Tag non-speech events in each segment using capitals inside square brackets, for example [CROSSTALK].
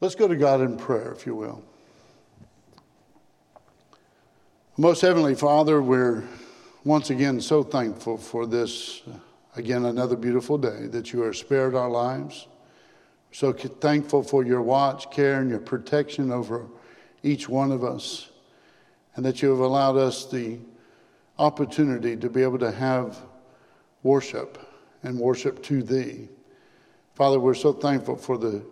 Let's go to God in prayer, if you will. Most Heavenly Father, we're once again so thankful for this, uh, again, another beautiful day that you have spared our lives. So thankful for your watch, care, and your protection over each one of us, and that you have allowed us the opportunity to be able to have worship and worship to Thee. Father, we're so thankful for the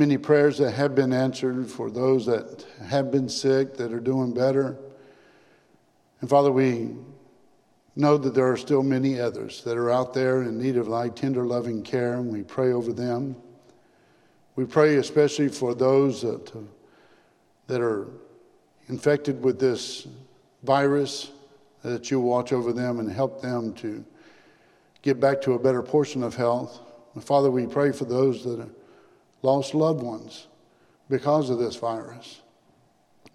many prayers that have been answered, for those that have been sick, that are doing better. And Father, we know that there are still many others that are out there in need of thy tender, loving care, and we pray over them. We pray especially for those that, uh, that are infected with this virus, that you watch over them and help them to get back to a better portion of health. And Father, we pray for those that lost loved ones because of this virus.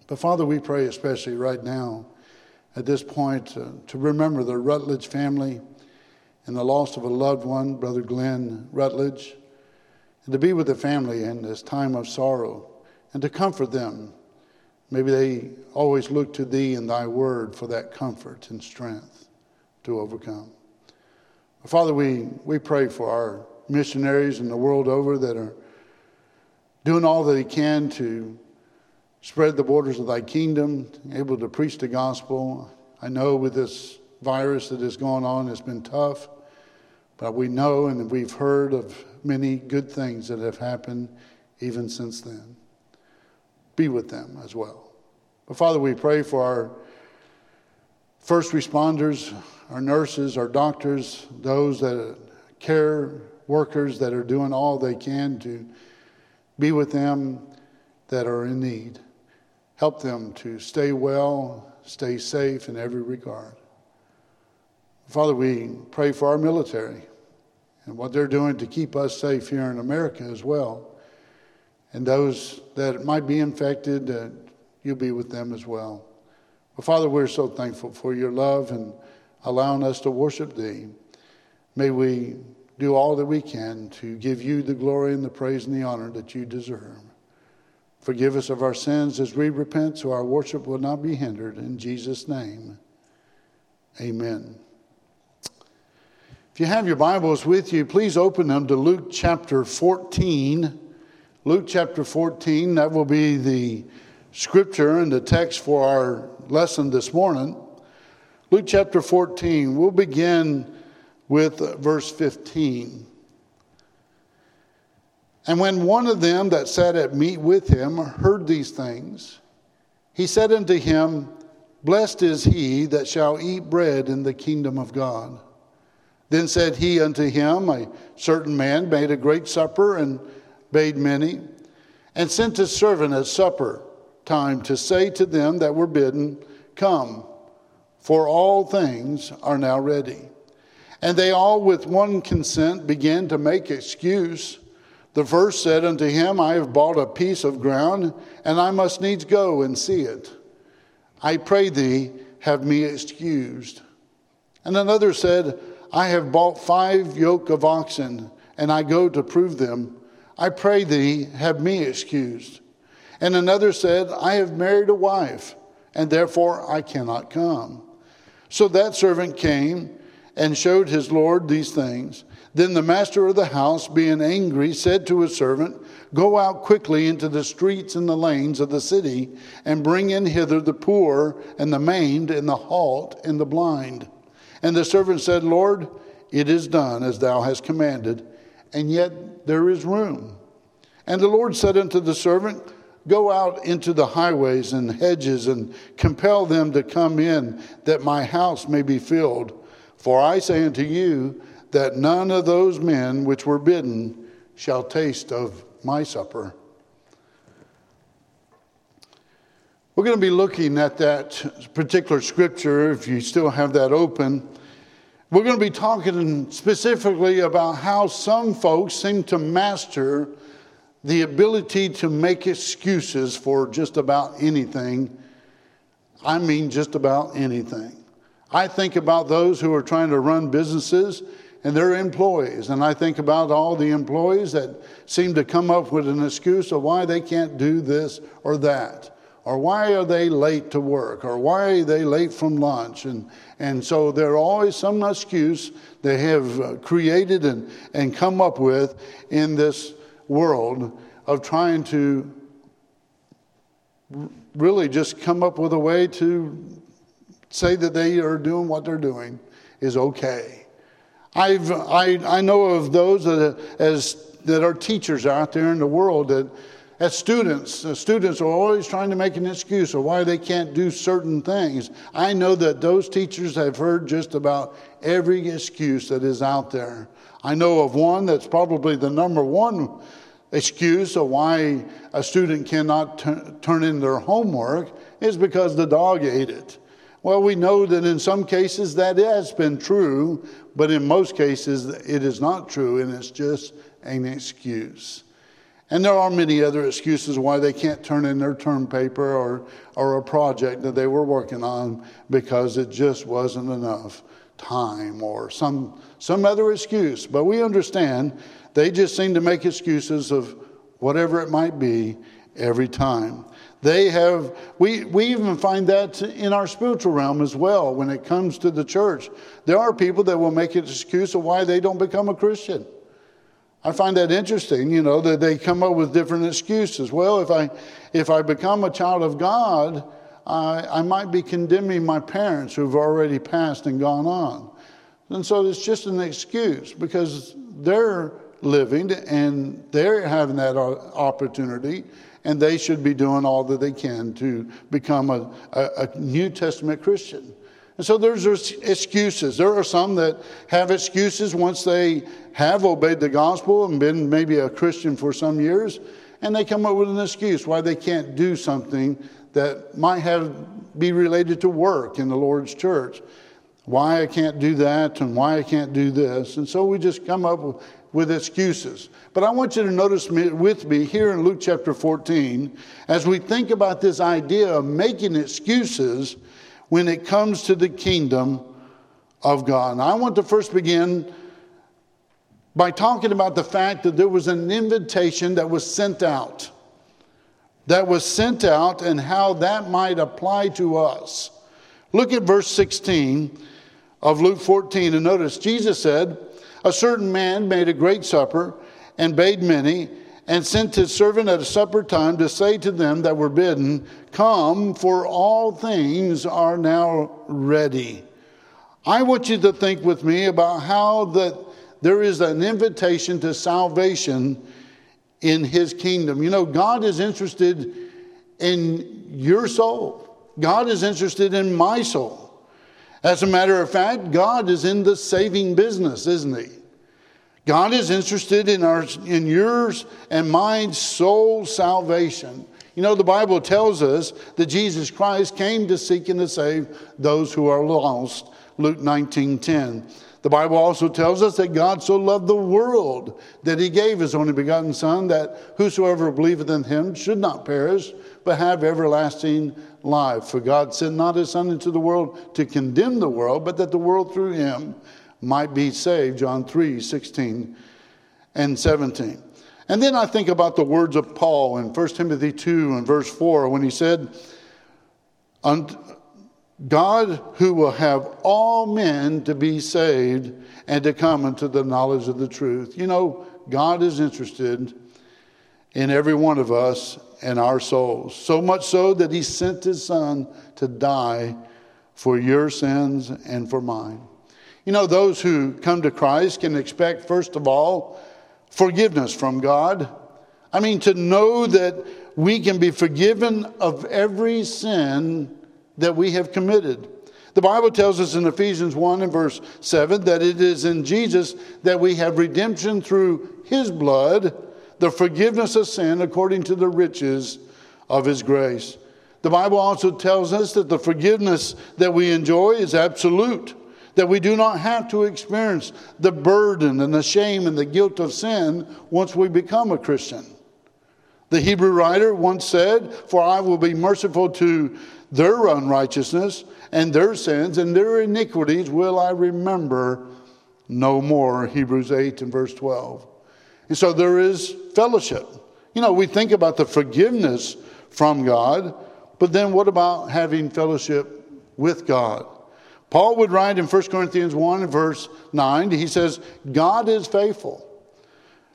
But Father, we pray especially right now at this point uh, to remember the Rutledge family and the loss of a loved one, Brother Glenn Rutledge and to be with the family in this time of sorrow and to comfort them. Maybe they always look to thee and thy word for that comfort and strength to overcome. Father, we, we pray for our missionaries in the world over that are doing all that he can to spread the borders of thy kingdom, able to preach the gospel. I know with this virus that is going on, it's been tough, but we know and we've heard of many good things that have happened even since then. Be with them as well. But Father, we pray for our first responders, our nurses, our doctors, those that care workers that are doing all they can to be with them that are in need. Help them to stay well, stay safe in every regard. Father, we pray for our military and what they're doing to keep us safe here in America as well. And those that might be infected, uh, you'll be with them as well. Well, Father, we're so thankful for your love and allowing us to worship Thee. May we do all that we can to give you the glory and the praise and the honor that you deserve. Forgive us of our sins as we repent so our worship will not be hindered. In Jesus' name, amen. If you have your Bibles with you, please open them to Luke chapter 14. Luke chapter 14, that will be the scripture and the text for our lesson this morning. Luke chapter 14, we'll begin with verse 15. And when one of them that sat at meat with him heard these things, he said unto him, Blessed is he that shall eat bread in the kingdom of God. Then said he unto him, A certain man made a great supper and bade many, and sent his servant at supper time to say to them that were bidden, Come, for all things are now ready. And they all with one consent began to make excuse. The first said unto him, I have bought a piece of ground, and I must needs go and see it. I pray thee, have me excused. And another said, I have bought five yoke of oxen, and I go to prove them. I pray thee, have me excused. And another said, I have married a wife, and therefore I cannot come. So that servant came and showed his Lord these things. Then the master of the house, being angry, said to his servant, Go out quickly into the streets and the lanes of the city, and bring in hither the poor, and the maimed, and the halt, and the blind. And the servant said, Lord, it is done as thou hast commanded, and yet there is room. And the Lord said unto the servant, Go out into the highways and hedges and compel them to come in, that my house may be filled. For I say unto you that none of those men which were bidden shall taste of my supper. We're going to be looking at that particular scripture, if you still have that open. We're going to be talking specifically about how some folks seem to master the ability to make excuses for just about anything. I mean, just about anything. I think about those who are trying to run businesses and their employees. And I think about all the employees that seem to come up with an excuse of why they can't do this or that or why are they late to work, or why are they late from lunch? And, and so there are always some excuse they have uh, created and, and come up with in this world of trying to really just come up with a way to say that they are doing what they're doing is okay. I've, I, I know of those that, as, that are teachers out there in the world that as students, students are always trying to make an excuse of why they can't do certain things. I know that those teachers have heard just about every excuse that is out there. I know of one that's probably the number one excuse of why a student cannot t- turn in their homework is because the dog ate it. Well, we know that in some cases that has been true, but in most cases it is not true and it's just an excuse. And there are many other excuses why they can't turn in their term paper or, or a project that they were working on because it just wasn't enough time or some, some other excuse. But we understand they just seem to make excuses of whatever it might be every time. They have, we, we even find that in our spiritual realm as well when it comes to the church. There are people that will make an excuse of why they don't become a Christian. I find that interesting, you know, that they come up with different excuses. Well, if I, if I become a child of God, I, I might be condemning my parents who've already passed and gone on. And so it's just an excuse because they're living and they're having that opportunity and they should be doing all that they can to become a, a, a New Testament Christian. And so there's excuses. There are some that have excuses once they have obeyed the gospel and been maybe a Christian for some years, and they come up with an excuse why they can't do something that might have be related to work in the Lord's church. Why I can't do that and why I can't do this. And so we just come up with, with excuses. But I want you to notice me, with me here in Luke chapter 14, as we think about this idea of making excuses when it comes to the kingdom of God. And I want to first begin by talking about the fact that there was an invitation that was sent out. That was sent out and how that might apply to us. Look at verse 16 of Luke 14 and notice Jesus said, A certain man made a great supper and bade many and sent his servant at a supper time to say to them that were bidden, Come, for all things are now ready. I want you to think with me about how that there is an invitation to salvation in his kingdom. You know, God is interested in your soul. God is interested in my soul. As a matter of fact, God is in the saving business, isn't he? God is interested in, our, in yours and mine soul salvation. You know, the Bible tells us that Jesus Christ came to seek and to save those who are lost. Luke 19 10. The Bible also tells us that God so loved the world that he gave his only begotten Son, that whosoever believeth in him should not perish, but have everlasting life. For God sent not his Son into the world to condemn the world, but that the world through him might be saved, John 3 16 and 17. And then I think about the words of Paul in 1 Timothy 2 and verse 4 when he said, God who will have all men to be saved and to come into the knowledge of the truth. You know, God is interested in every one of us and our souls. So much so that he sent his son to die for your sins and for mine. You know, those who come to Christ can expect, first of all, forgiveness from God. I mean, to know that we can be forgiven of every sin that we have committed. The Bible tells us in Ephesians 1 and verse 7 that it is in Jesus that we have redemption through his blood, the forgiveness of sin according to the riches of his grace. The Bible also tells us that the forgiveness that we enjoy is absolute that we do not have to experience the burden and the shame and the guilt of sin once we become a Christian. The Hebrew writer once said, For I will be merciful to their unrighteousness and their sins and their iniquities will I remember no more. Hebrews 8 and verse 12. And so there is fellowship. You know, we think about the forgiveness from God, but then what about having fellowship with God? Paul would write in 1 Corinthians 1 verse 9, he says, God is faithful,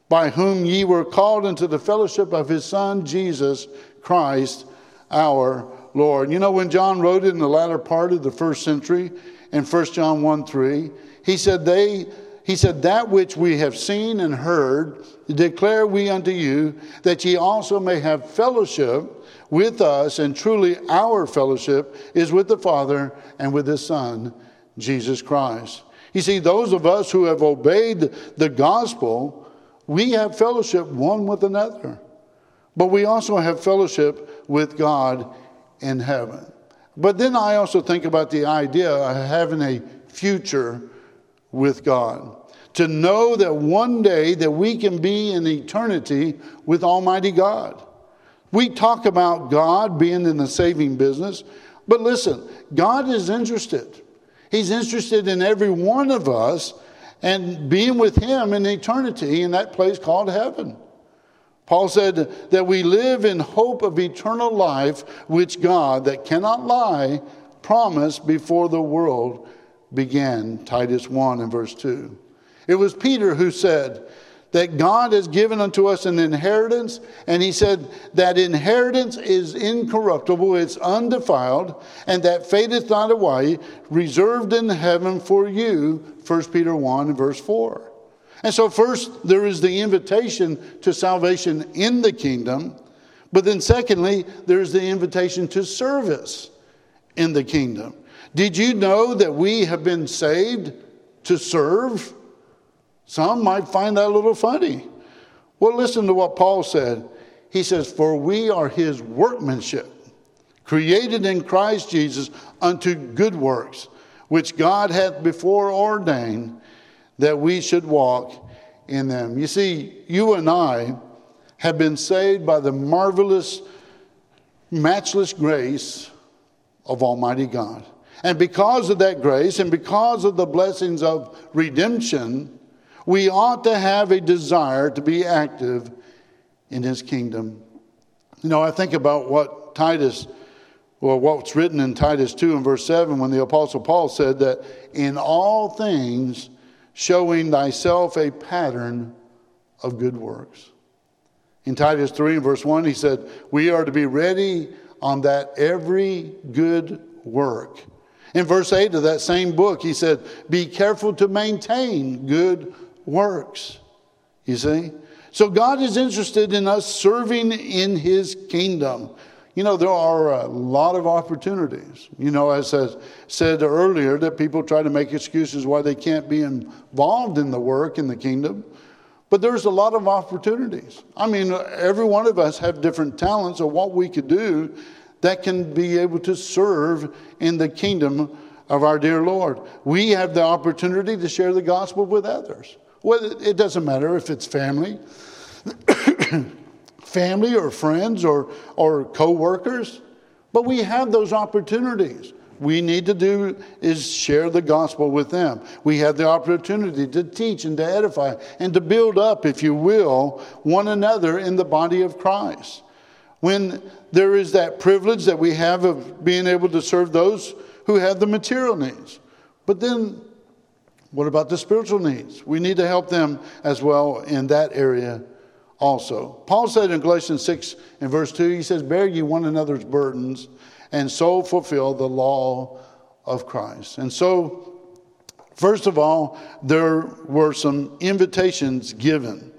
by whom ye were called into the fellowship of his Son, Jesus Christ, our Lord. You know, when John wrote it in the latter part of the first century, in 1 John 1 3, he said, They he said, That which we have seen and heard, declare we unto you, that ye also may have fellowship with us, and truly our fellowship is with the Father and with his Son, Jesus Christ. You see, those of us who have obeyed the gospel, we have fellowship one with another. But we also have fellowship with God in heaven. But then I also think about the idea of having a future with God. To know that one day that we can be in eternity with Almighty God. We talk about God being in the saving business, but listen, God is interested. He's interested in every one of us and being with Him in eternity in that place called heaven. Paul said that we live in hope of eternal life, which God, that cannot lie, promised before the world began. Titus 1 and verse 2. It was Peter who said that God has given unto us an inheritance, and he said that inheritance is incorruptible, it's undefiled, and that fadeth not away, reserved in heaven for you. 1 Peter 1 verse 4. And so, first, there is the invitation to salvation in the kingdom. But then, secondly, there's the invitation to service in the kingdom. Did you know that we have been saved to serve? Some might find that a little funny. Well, listen to what Paul said. He says, For we are his workmanship, created in Christ Jesus unto good works, which God hath before ordained that we should walk in them. You see, you and I have been saved by the marvelous, matchless grace of Almighty God. And because of that grace and because of the blessings of redemption, we ought to have a desire to be active in His kingdom. You know, I think about what Titus, or what's written in Titus 2 and verse 7 when the Apostle Paul said that in all things, showing thyself a pattern of good works. In Titus 3 and verse 1, he said, We are to be ready on that every good work. In verse 8 of that same book, he said, Be careful to maintain good works. You see? So God is interested in us serving in his kingdom. You know, there are a lot of opportunities. You know, as I said earlier, that people try to make excuses why they can't be involved in the work in the kingdom. But there's a lot of opportunities. I mean, every one of us have different talents of what we could do that can be able to serve in the kingdom of our dear Lord. We have the opportunity to share the gospel with others. Well, it doesn't matter if it's family. [COUGHS] family or friends or, or co-workers, but we have those opportunities. We need to do is share the gospel with them. We have the opportunity to teach and to edify and to build up, if you will, one another in the body of Christ. When there is that privilege that we have of being able to serve those who have the material needs. But then, what about the spiritual needs? We need to help them as well in that area also. Paul said in Galatians 6 and verse 2, he says, Bear ye one another's burdens, and so fulfill the law of Christ. And so, first of all, there were some invitations given.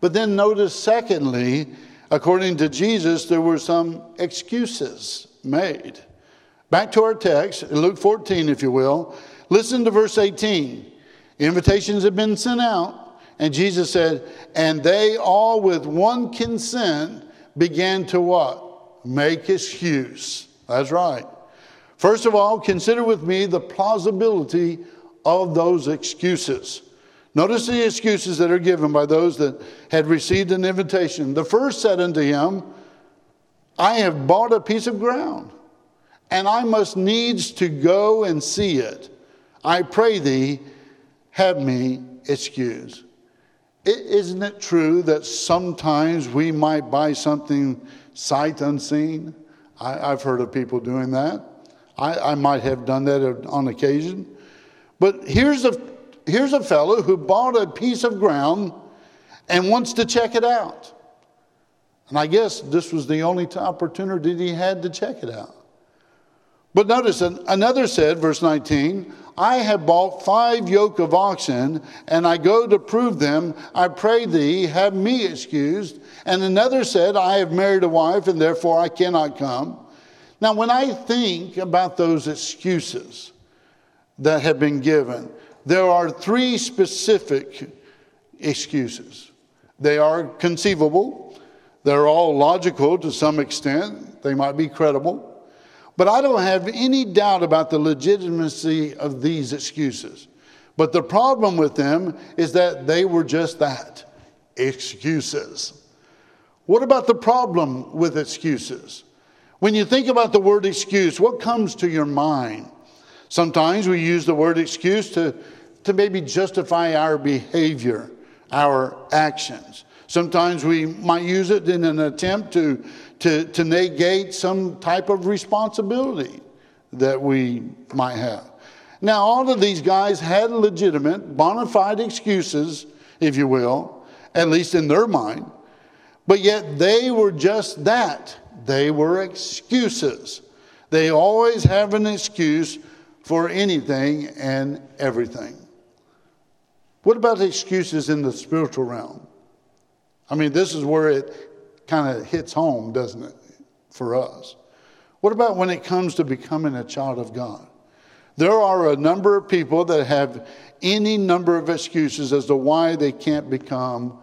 But then notice, secondly, according to Jesus, there were some excuses made. Back to our text, Luke 14, if you will. Listen to verse 18. Invitations have been sent out. And Jesus said, and they all with one consent began to what? Make excuse. That's right. First of all, consider with me the plausibility of those excuses. Notice the excuses that are given by those that had received an invitation. The first said unto him, I have bought a piece of ground, and I must needs to go and see it. I pray thee, have me excused. Isn't it true that sometimes we might buy something sight unseen? I, have heard of people doing that. I, I might have done that on occasion. But here's a, here's a fellow who bought a piece of ground and wants to check it out. And I guess this was the only opportunity he had to check it out. But notice another said, verse 19, I have bought five yoke of oxen, and I go to prove them. I pray thee, have me excused. And another said, I have married a wife, and therefore I cannot come. Now, when I think about those excuses that have been given, there are three specific excuses. They are conceivable, they're all logical to some extent, they might be credible. But I don't have any doubt about the legitimacy of these excuses. But the problem with them is that they were just that excuses. What about the problem with excuses? When you think about the word excuse, what comes to your mind? Sometimes we use the word excuse to, to maybe justify our behavior, our actions. Sometimes we might use it in an attempt to to, to negate some type of responsibility that we might have. Now, all of these guys had legitimate, bona fide excuses, if you will, at least in their mind, but yet they were just that. They were excuses. They always have an excuse for anything and everything. What about excuses in the spiritual realm? I mean, this is where it kind of hits home, doesn't it, for us? What about when it comes to becoming a child of God? There are a number of people that have any number of excuses as to why they can't become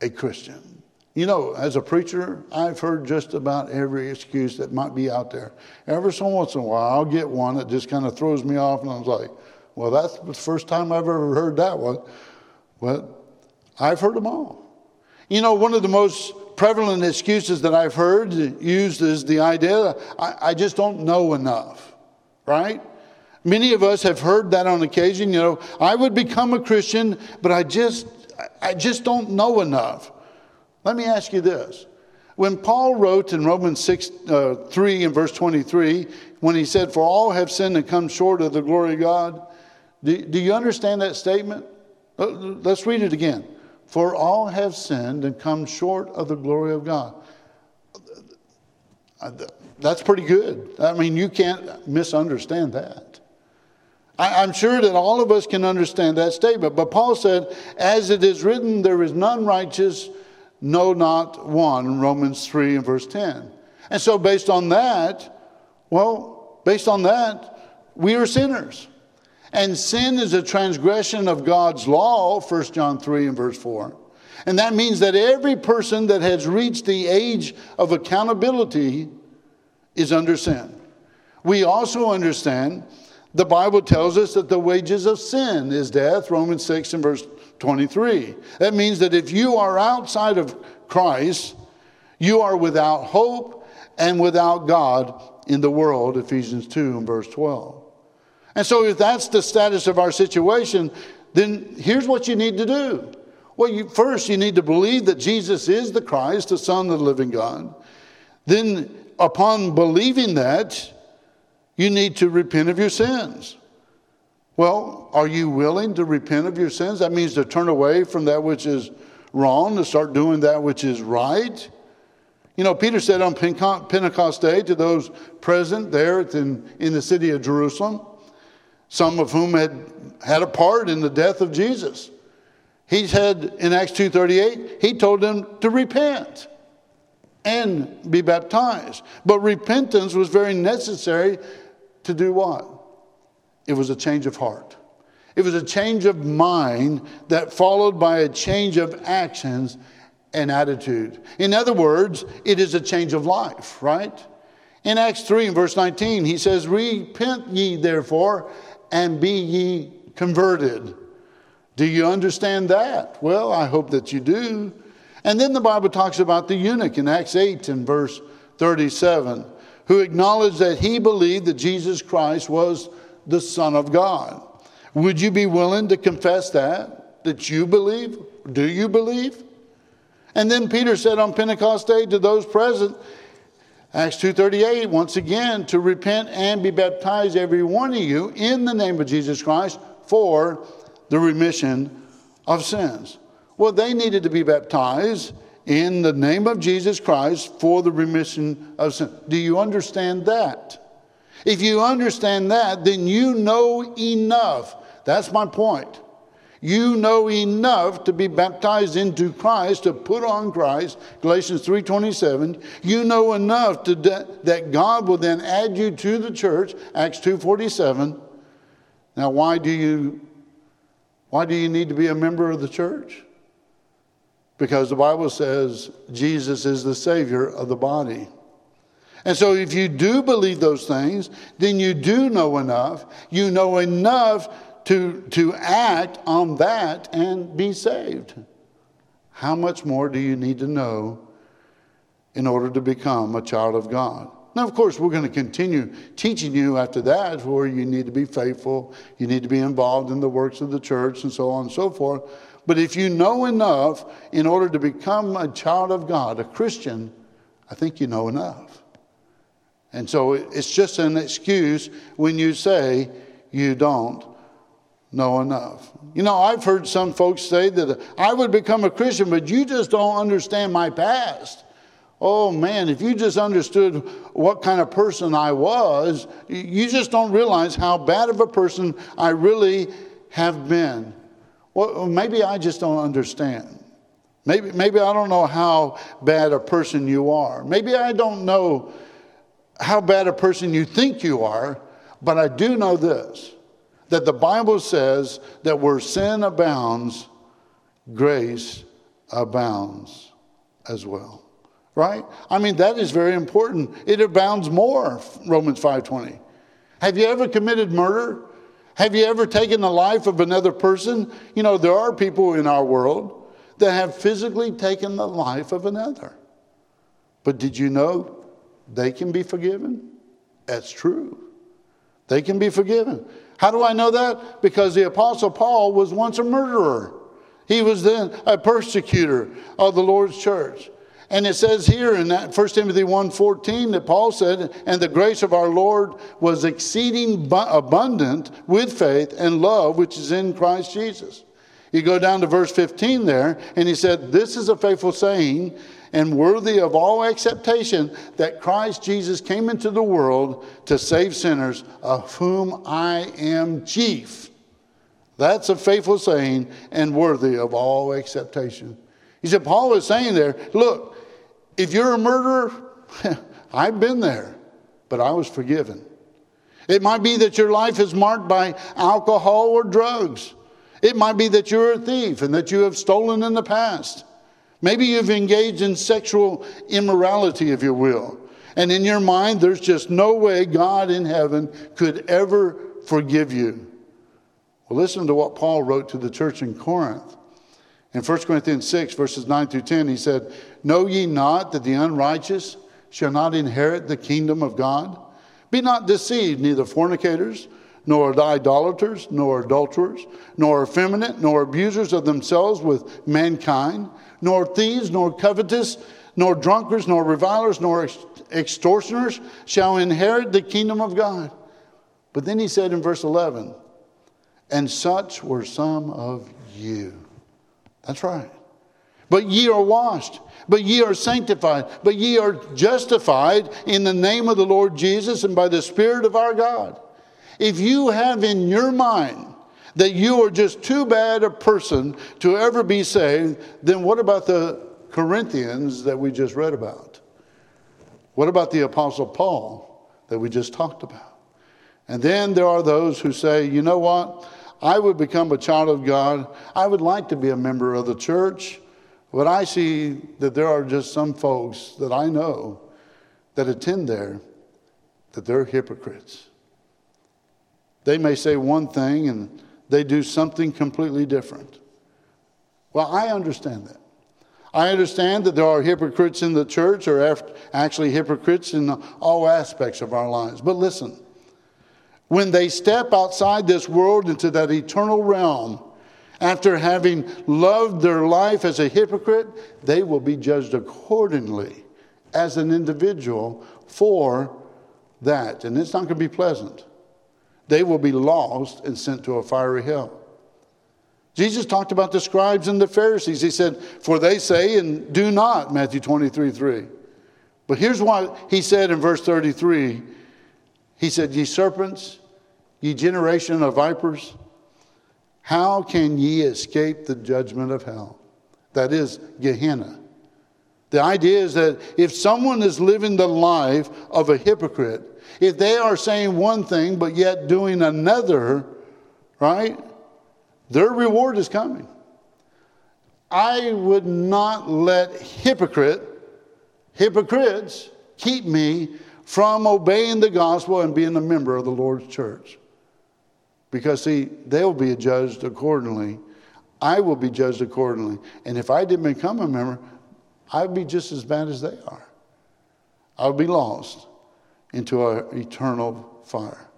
a Christian. You know, as a preacher, I've heard just about every excuse that might be out there. Every so once in a while, I'll get one that just kind of throws me off, and I was like, well, that's the first time I've ever heard that one. Well, I've heard them all. You know, one of the most prevalent excuses that I've heard used is the idea I, I just don't know enough, right? Many of us have heard that on occasion. You know, I would become a Christian, but I just, I just don't know enough. Let me ask you this. When Paul wrote in Romans 6, uh, 3 and verse 23, when he said, For all have sinned and come short of the glory of God, do, do you understand that statement? Uh, let's read it again. For all have sinned and come short of the glory of God. Uh, that's pretty good. I mean, you can't misunderstand that. I, am sure that all of us can understand that statement. But Paul said, As it is written, there is none righteous, no, not one, Romans 3 and verse 10. And so, based on that, well, based on that, we are sinners. And sin is a transgression of God's law, 1 John 3 and verse 4. And that means that every person that has reached the age of accountability is under sin. We also understand the Bible tells us that the wages of sin is death, Romans 6 and verse 23. That means that if you are outside of Christ, you are without hope and without God in the world, Ephesians 2 and verse 12. And so, if that's the status of our situation, then here's what you need to do. Well, you, first, you need to believe that Jesus is the Christ, the Son of the living God. Then, upon believing that, you need to repent of your sins. Well, are you willing to repent of your sins? That means to turn away from that which is wrong, to start doing that which is right. You know, Peter said on Pentecost Day to those present there in, in the city of Jerusalem, some of whom had had a part in the death of Jesus. He said in Acts 2:38, he told them to repent and be baptized. But repentance was very necessary to do what? It was a change of heart. It was a change of mind that followed by a change of actions and attitude. In other words, it is a change of life, right? In Acts 3 and verse 19, he says, Repent ye therefore and be ye converted. Do you understand that? Well, I hope that you do. And then the Bible talks about the eunuch in Acts 8 and verse 37, who acknowledged that he believed that Jesus Christ was the Son of God. Would you be willing to confess that? That you believe? Do you believe? And then Peter said on Pentecost Day to those present, Acts 2:38 once again to repent and be baptized every one of you in the name of Jesus Christ for the remission of sins. Well, they needed to be baptized in the name of Jesus Christ for the remission of sins. Do you understand that? If you understand that, then you know enough. That's my point. You know enough to be baptized into Christ, to put on Christ, Galatians 3.27. You know enough to de- that God will then add you to the church, Acts 2.47. Now, why do you why do you need to be a member of the church? Because the Bible says Jesus is the Savior of the body. And so, if you do believe those things, then you do know enough. You know enough to, to act on that and be saved. How much more do you need to know in order to become a child of God? Now, of course, we're going to continue teaching you after that where you need to be faithful, you need to be involved in the works of the church, and so on and so forth. But if you know enough in order to become a child of God, a Christian, I think you know enough. And so it's just an excuse when you say you don't know enough. You know, I've heard some folks say that I would become a Christian, but you just don't understand my past. Oh man, if you just understood what kind of person I was, you just don't realize how bad of a person I really have been. Well, maybe I just don't understand. Maybe, maybe I don't know how bad a person you are. Maybe I don't know how bad a person you think you are, but I do know this that the Bible says that where sin abounds, grace abounds as well. Right? I mean that is very important. It abounds more, Romans 5:20. Have you ever committed murder? Have you ever taken the life of another person? You know, there are people in our world that have physically taken the life of another. But did you know they can be forgiven? That's true. They can be forgiven. How do I know that? Because the Apostle Paul was once a murderer. He was then a persecutor of the Lord's church. And it says here in that 1 Timothy 1.14 that Paul said, And the grace of our Lord was exceeding abundant with faith and love which is in Christ Jesus. You go down to verse 15 there, and he said, This is a faithful saying and worthy of all acceptation that Christ Jesus came into the world to save sinners, of whom I am chief. That's a faithful saying and worthy of all acceptation. He said, Paul is saying there, look, if you're a murderer, [LAUGHS] I've been there, but I was forgiven. It might be that your life is marked by alcohol or drugs. It might be that you're a thief and that you have stolen in the past. Maybe you've engaged in sexual immorality, if you will. And in your mind, there's just no way God in heaven could ever forgive you. Well, listen to what Paul wrote to the church in Corinth. In 1 Corinthians 6, verses 9 through 10, he said, Know ye not that the unrighteous shall not inherit the kingdom of God? Be not deceived, neither fornicators, nor idolaters, nor adulterers, nor effeminate, nor abusers of themselves with mankind nor thieves, nor covetous, nor drunkards, nor revilers, nor extortioners shall inherit the kingdom of God. But then he said in verse 11, and such were some of you. That's right. But ye are washed, but ye are sanctified, but ye are justified in the name of the Lord Jesus and by the Spirit of our God. If you have in your mind that you are just too bad a person to ever be saved, then what about the Corinthians that we just read about? What about the Apostle Paul that we just talked about? And then there are those who say, you know what? I would become a child of God. I would like to be a member of the church. But I see that there are just some folks that I know that attend there that they're hypocrites. They may say one thing and they do something completely different. Well, I understand that. I understand that there are hypocrites in the church, or actually hypocrites in all aspects of our lives. But listen, When they step outside this world into that eternal realm, after having loved their life as a hypocrite, they will be judged accordingly as an individual for that. And it's not going to be pleasant. They will be lost and sent to a fiery hell. Jesus talked about the scribes and the Pharisees. He said, For they say and do not, Matthew 23 3. But here's what he said in verse 33 He said, Ye serpents, ye generation of vipers, how can ye escape the judgment of hell? That is Gehenna. The idea is that if someone is living the life of a hypocrite, if they are saying one thing but yet doing another, right? Their reward is coming. I would not let hypocrite, hypocrites keep me from obeying the gospel and being a member of the Lord's church. Because, see, they'll be judged accordingly. I will be judged accordingly. And if I didn't become a member, I'd be just as bad as they are. I would be lost into an eternal fire.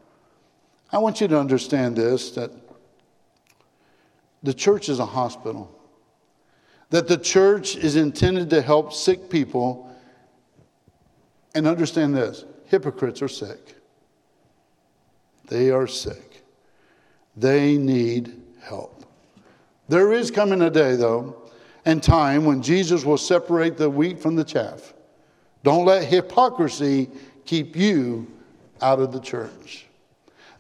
I want you to understand this that the church is a hospital, that the church is intended to help sick people. And understand this hypocrites are sick. They are sick. They need help. There is coming a day, though, and time when Jesus will separate the wheat from the chaff. Don't let hypocrisy keep you out of the church.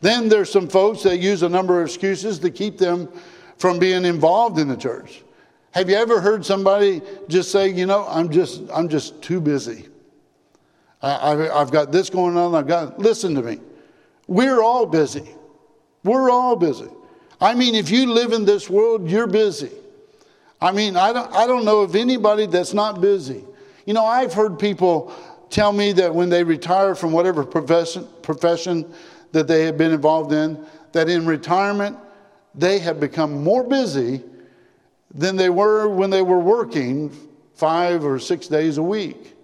Then there's some folks that use a number of excuses to keep them from being involved in the church. Have you ever heard somebody just say, you know, I'm just, I'm just too busy. I, have got this going on. I've got, listen to me. We're all busy. We're all busy. I mean, if you live in this world, you're busy. I mean, I don't, I don't know of anybody that's not busy. You know, I've heard people tell me that when they retire from whatever profession, profession that they have been involved in, that in retirement, they have become more busy than they were when they were working five or six days a week.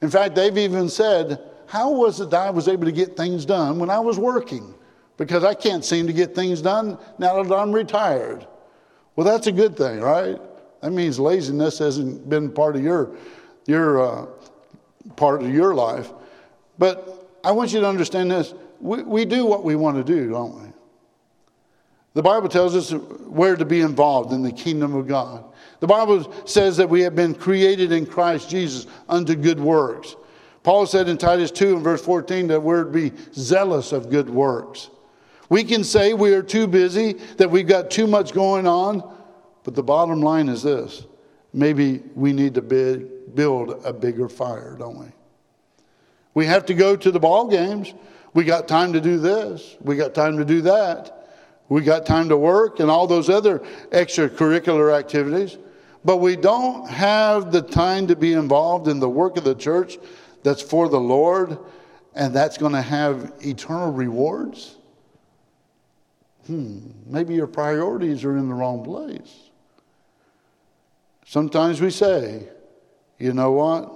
In fact, they've even said, How was it that I was able to get things done when I was working? Because I can't seem to get things done now that I'm retired. Well, that's a good thing, right? That means laziness hasn't been part of your, your uh, part of your life. But I want you to understand this. We, we do what we want to do, don't we? The Bible tells us where to be involved in the kingdom of God. The Bible says that we have been created in Christ Jesus unto good works. Paul said in Titus 2 and verse 14 that we're to be zealous of good works. We can say we are too busy, that we've got too much going on, but the bottom line is this maybe we need to build a bigger fire, don't we? We have to go to the ball games. We got time to do this, we got time to do that. We got time to work and all those other extracurricular activities, but we don't have the time to be involved in the work of the church that's for the Lord and that's going to have eternal rewards. Hmm, maybe your priorities are in the wrong place. Sometimes we say, you know what?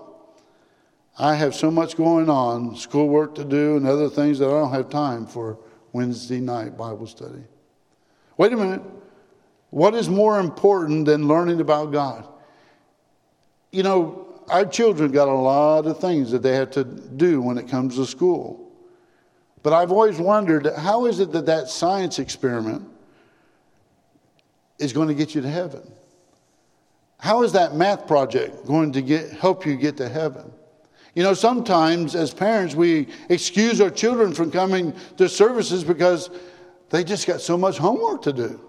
I have so much going on, schoolwork to do, and other things that I don't have time for Wednesday night Bible study. Wait a minute. What is more important than learning about God? You know, our children got a lot of things that they have to do when it comes to school. But I've always wondered how is it that that science experiment is going to get you to heaven? How is that math project going to get, help you get to heaven? You know, sometimes as parents, we excuse our children from coming to services because they just got so much homework to do,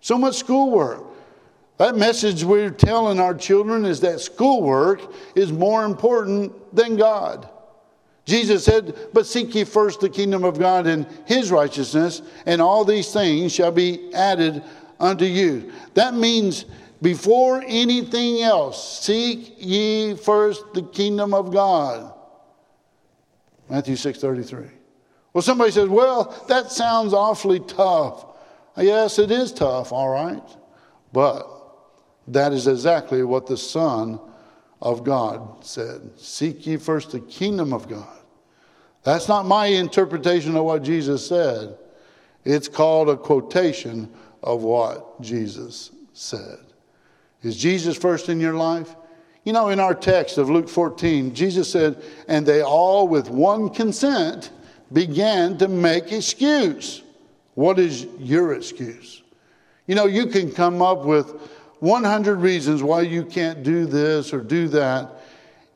so much schoolwork. That message we're telling our children is that schoolwork is more important than God. Jesus said, But seek ye first the kingdom of God and his righteousness, and all these things shall be added unto you. That means before anything else, seek ye first the kingdom of God. Matthew 6 33. Well, somebody says, well, that sounds awfully tough. Yes, it is tough, all right. But that is exactly what the Son of God said Seek ye first the kingdom of God. That's not my interpretation of what Jesus said. It's called a quotation of what Jesus said. Is Jesus first in your life? You know, in our text of Luke 14, Jesus said, And they all with one consent began to make excuse. What is your excuse? You know, you can come up with 100 reasons why you can't do this or do that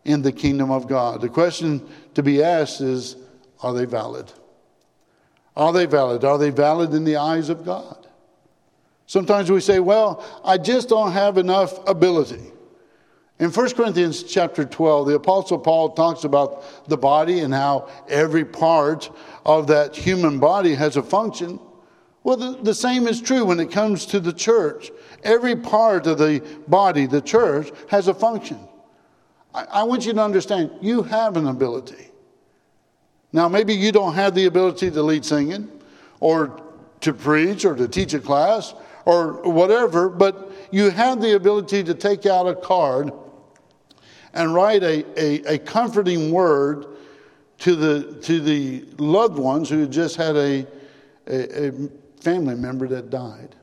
in the kingdom of God. The question to be asked is are they valid? Are they valid? Are they valid in the eyes of God? Sometimes we say, well, I just don't have enough ability. In 1 Corinthians chapter 12, the Apostle Paul talks about the body and how every part of that human body has a function. Well, the, the, same is true when it comes to the church. Every part of the body, the church, has a function. I, I want you to understand you have an ability. Now, maybe you don't have the ability to lead singing or to preach or to teach a class or whatever, but you have the ability to take out a card and write a, a, a comforting word to the, to the loved ones who just had a, a, a family member that died.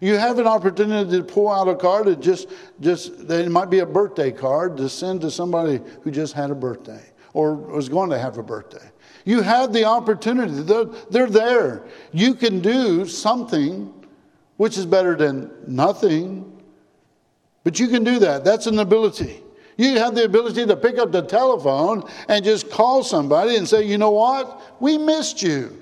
You have an opportunity to pull out a card that just, just it might be a birthday card to send to somebody who just had a birthday or was going to have a birthday. You have the opportunity. They're, they're there. You can do something which is better than nothing, but you can do that. That's an ability. You have the ability to pick up the telephone and just call somebody and say, you know what? We missed you.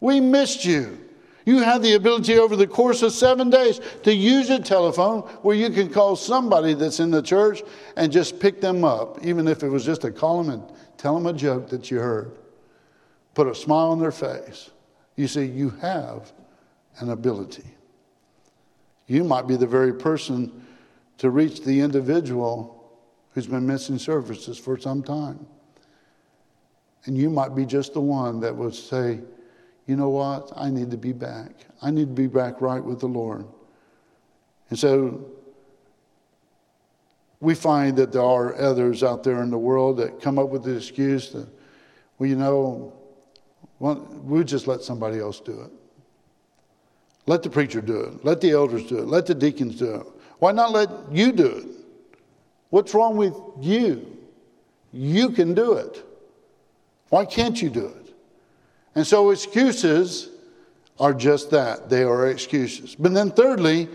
We missed you. You have the ability over the course of seven days to use a telephone where you can call somebody that's in the church and just pick them up, even if it was just to call them and tell them a joke that you heard. Put a smile on their face. You see, you have an ability. You might be the very person to reach the individual who's been missing services for some time. And you might be just the one that would say, you know what? I need to be back. I need to be back right with the Lord. And so we find that there are others out there in the world that come up with the excuse that, well, you know, well, we'll just let somebody else do it. Let the preacher do it. Let the elders do it. Let the deacons do it. Why not let you do it? What's wrong with you? You can do it. Why can't you do it? And so excuses are just that they are excuses. But then, thirdly,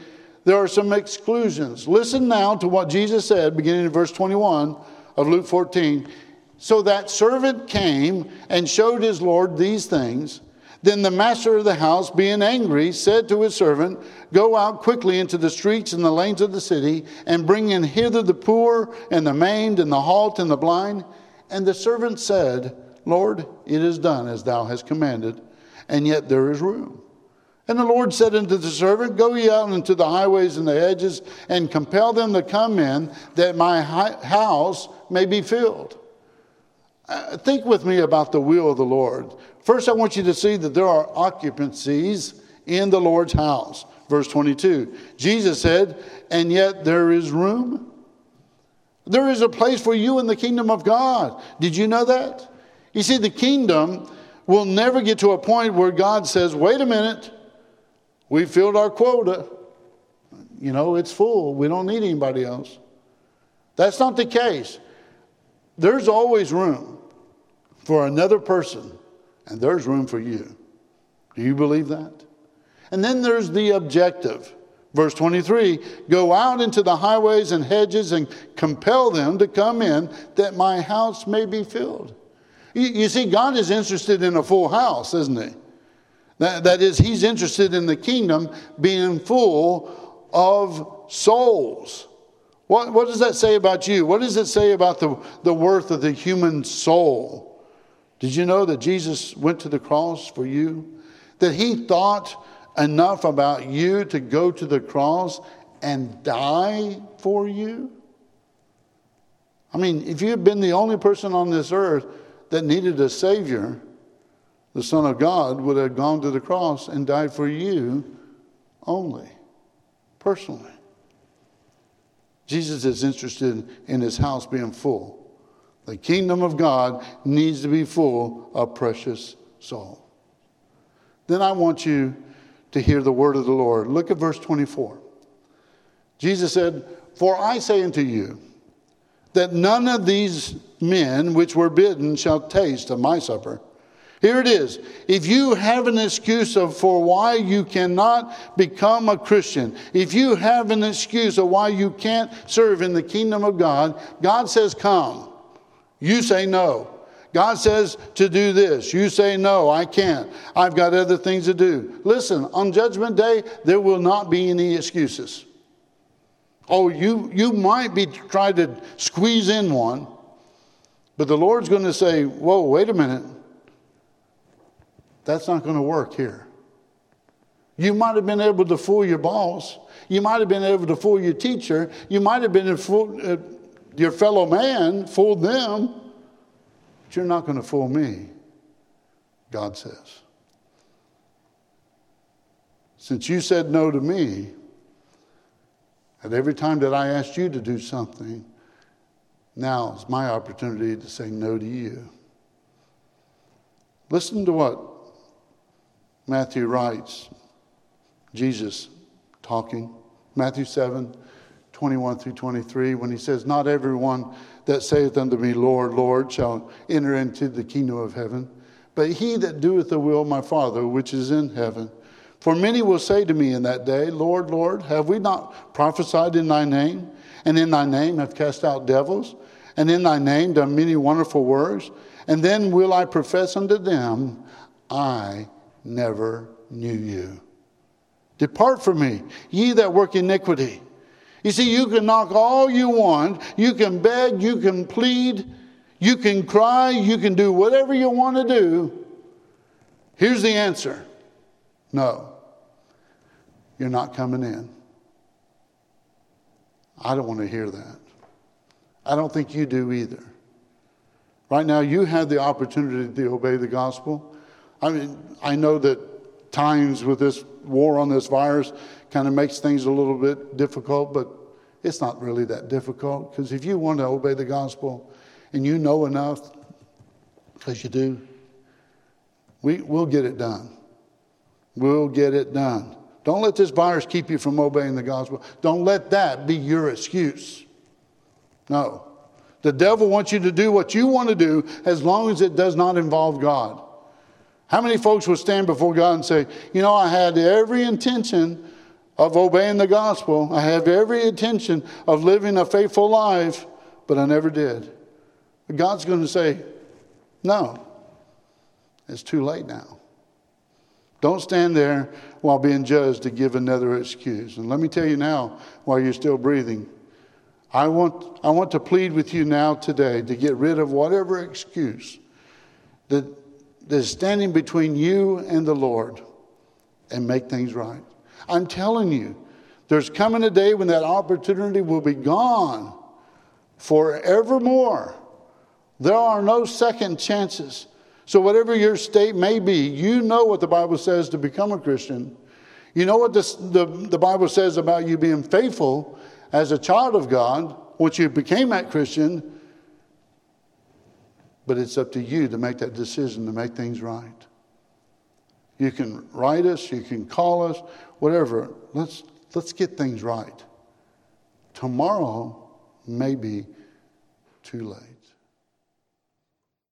there are some exclusions. Listen now to what Jesus said, beginning in verse 21 of Luke 14. So that servant came and showed his Lord these things. Then the master of the house, being angry, said to his servant, Go out quickly into the streets and the lanes of the city, and bring in hither the poor, and the maimed, and the halt, and the blind. And the servant said, Lord, it is done as thou hast commanded, and yet there is room. And the Lord said unto the servant, Go ye out into the highways and the hedges, and compel them to come in, that my house may be filled. Uh, think with me about the will of the Lord. First, I want you to see that there are occupancies in the Lord's house. Verse 22. Jesus said, And yet there is room. There is a place for you in the kingdom of God. Did you know that? You see, the kingdom will never get to a point where God says, Wait a minute, we filled our quota. You know, it's full. We don't need anybody else. That's not the case. There's always room for another person and there's room for you. Do you believe that? And then there's the objective. Verse 23 Go out into the highways and hedges and compel them to come in that my house may be filled. You, you see, God is interested in a full house, isn't He? That, that is, He's interested in the kingdom being full of souls. What, what does that say about you? What does it say about the, the worth of the human soul? Did you know that Jesus went to the cross for you? That he thought enough about you to go to the cross and die for you? I mean, if you had been the only person on this earth that needed a Savior, the Son of God would have gone to the cross and died for you only, personally. Jesus is interested in his house being full. The kingdom of God needs to be full of precious soul. Then I want you to hear the word of the Lord. Look at verse 24. Jesus said, For I say unto you, that none of these men which were bidden shall taste of my supper. Here it is. If you have an excuse of for why you cannot become a Christian, if you have an excuse of why you can't serve in the kingdom of God, God says, Come. You say no. God says to do this. You say, No, I can't. I've got other things to do. Listen, on Judgment Day, there will not be any excuses. Oh, you, you might be trying to squeeze in one, but the Lord's going to say, Whoa, wait a minute. That's not going to work here. You might have been able to fool your boss. You might have been able to fool your teacher. You might have been able to fool, uh, your fellow man, fooled them. But you're not going to fool me, God says. Since you said no to me, and every time that I asked you to do something, now is my opportunity to say no to you. Listen to what Matthew writes, Jesus talking. Matthew 7, 21 through 23, when he says, Not everyone that saith unto me, Lord, Lord, shall enter into the kingdom of heaven, but he that doeth the will of my Father which is in heaven. For many will say to me in that day, Lord, Lord, have we not prophesied in thy name? And in thy name have cast out devils? And in thy name done many wonderful works? And then will I profess unto them, I never knew you. Depart from me, ye that work iniquity. You see, you can knock all you want, you can beg, you can plead, you can cry, you can do whatever you want to do. Here's the answer no, you're not coming in. I don't want to hear that. I don't think you do either. Right now, you have the opportunity to obey the gospel. I mean, I know that times with this war on this virus kind of makes things a little bit difficult, but it's not really that difficult because if you want to obey the gospel and you know enough, because you do, we, we'll get it done. We'll get it done. Don't let this virus keep you from obeying the gospel. Don't let that be your excuse. No. The devil wants you to do what you want to do as long as it does not involve God. How many folks will stand before God and say, You know, I had every intention of obeying the gospel, I have every intention of living a faithful life, but I never did. God's going to say, No, it's too late now. Don't stand there while being judged to give another excuse. And let me tell you now, while you're still breathing, I want, I want to plead with you now today to get rid of whatever excuse that that's standing between you and the Lord and make things right. I'm telling you, there's coming a day when that opportunity will be gone forevermore. There are no second chances. So, whatever your state may be, you know what the Bible says to become a Christian. You know what this, the, the Bible says about you being faithful as a child of God once you became that Christian. But it's up to you to make that decision to make things right. You can write us, you can call us, whatever. Let's, let's get things right. Tomorrow may be too late.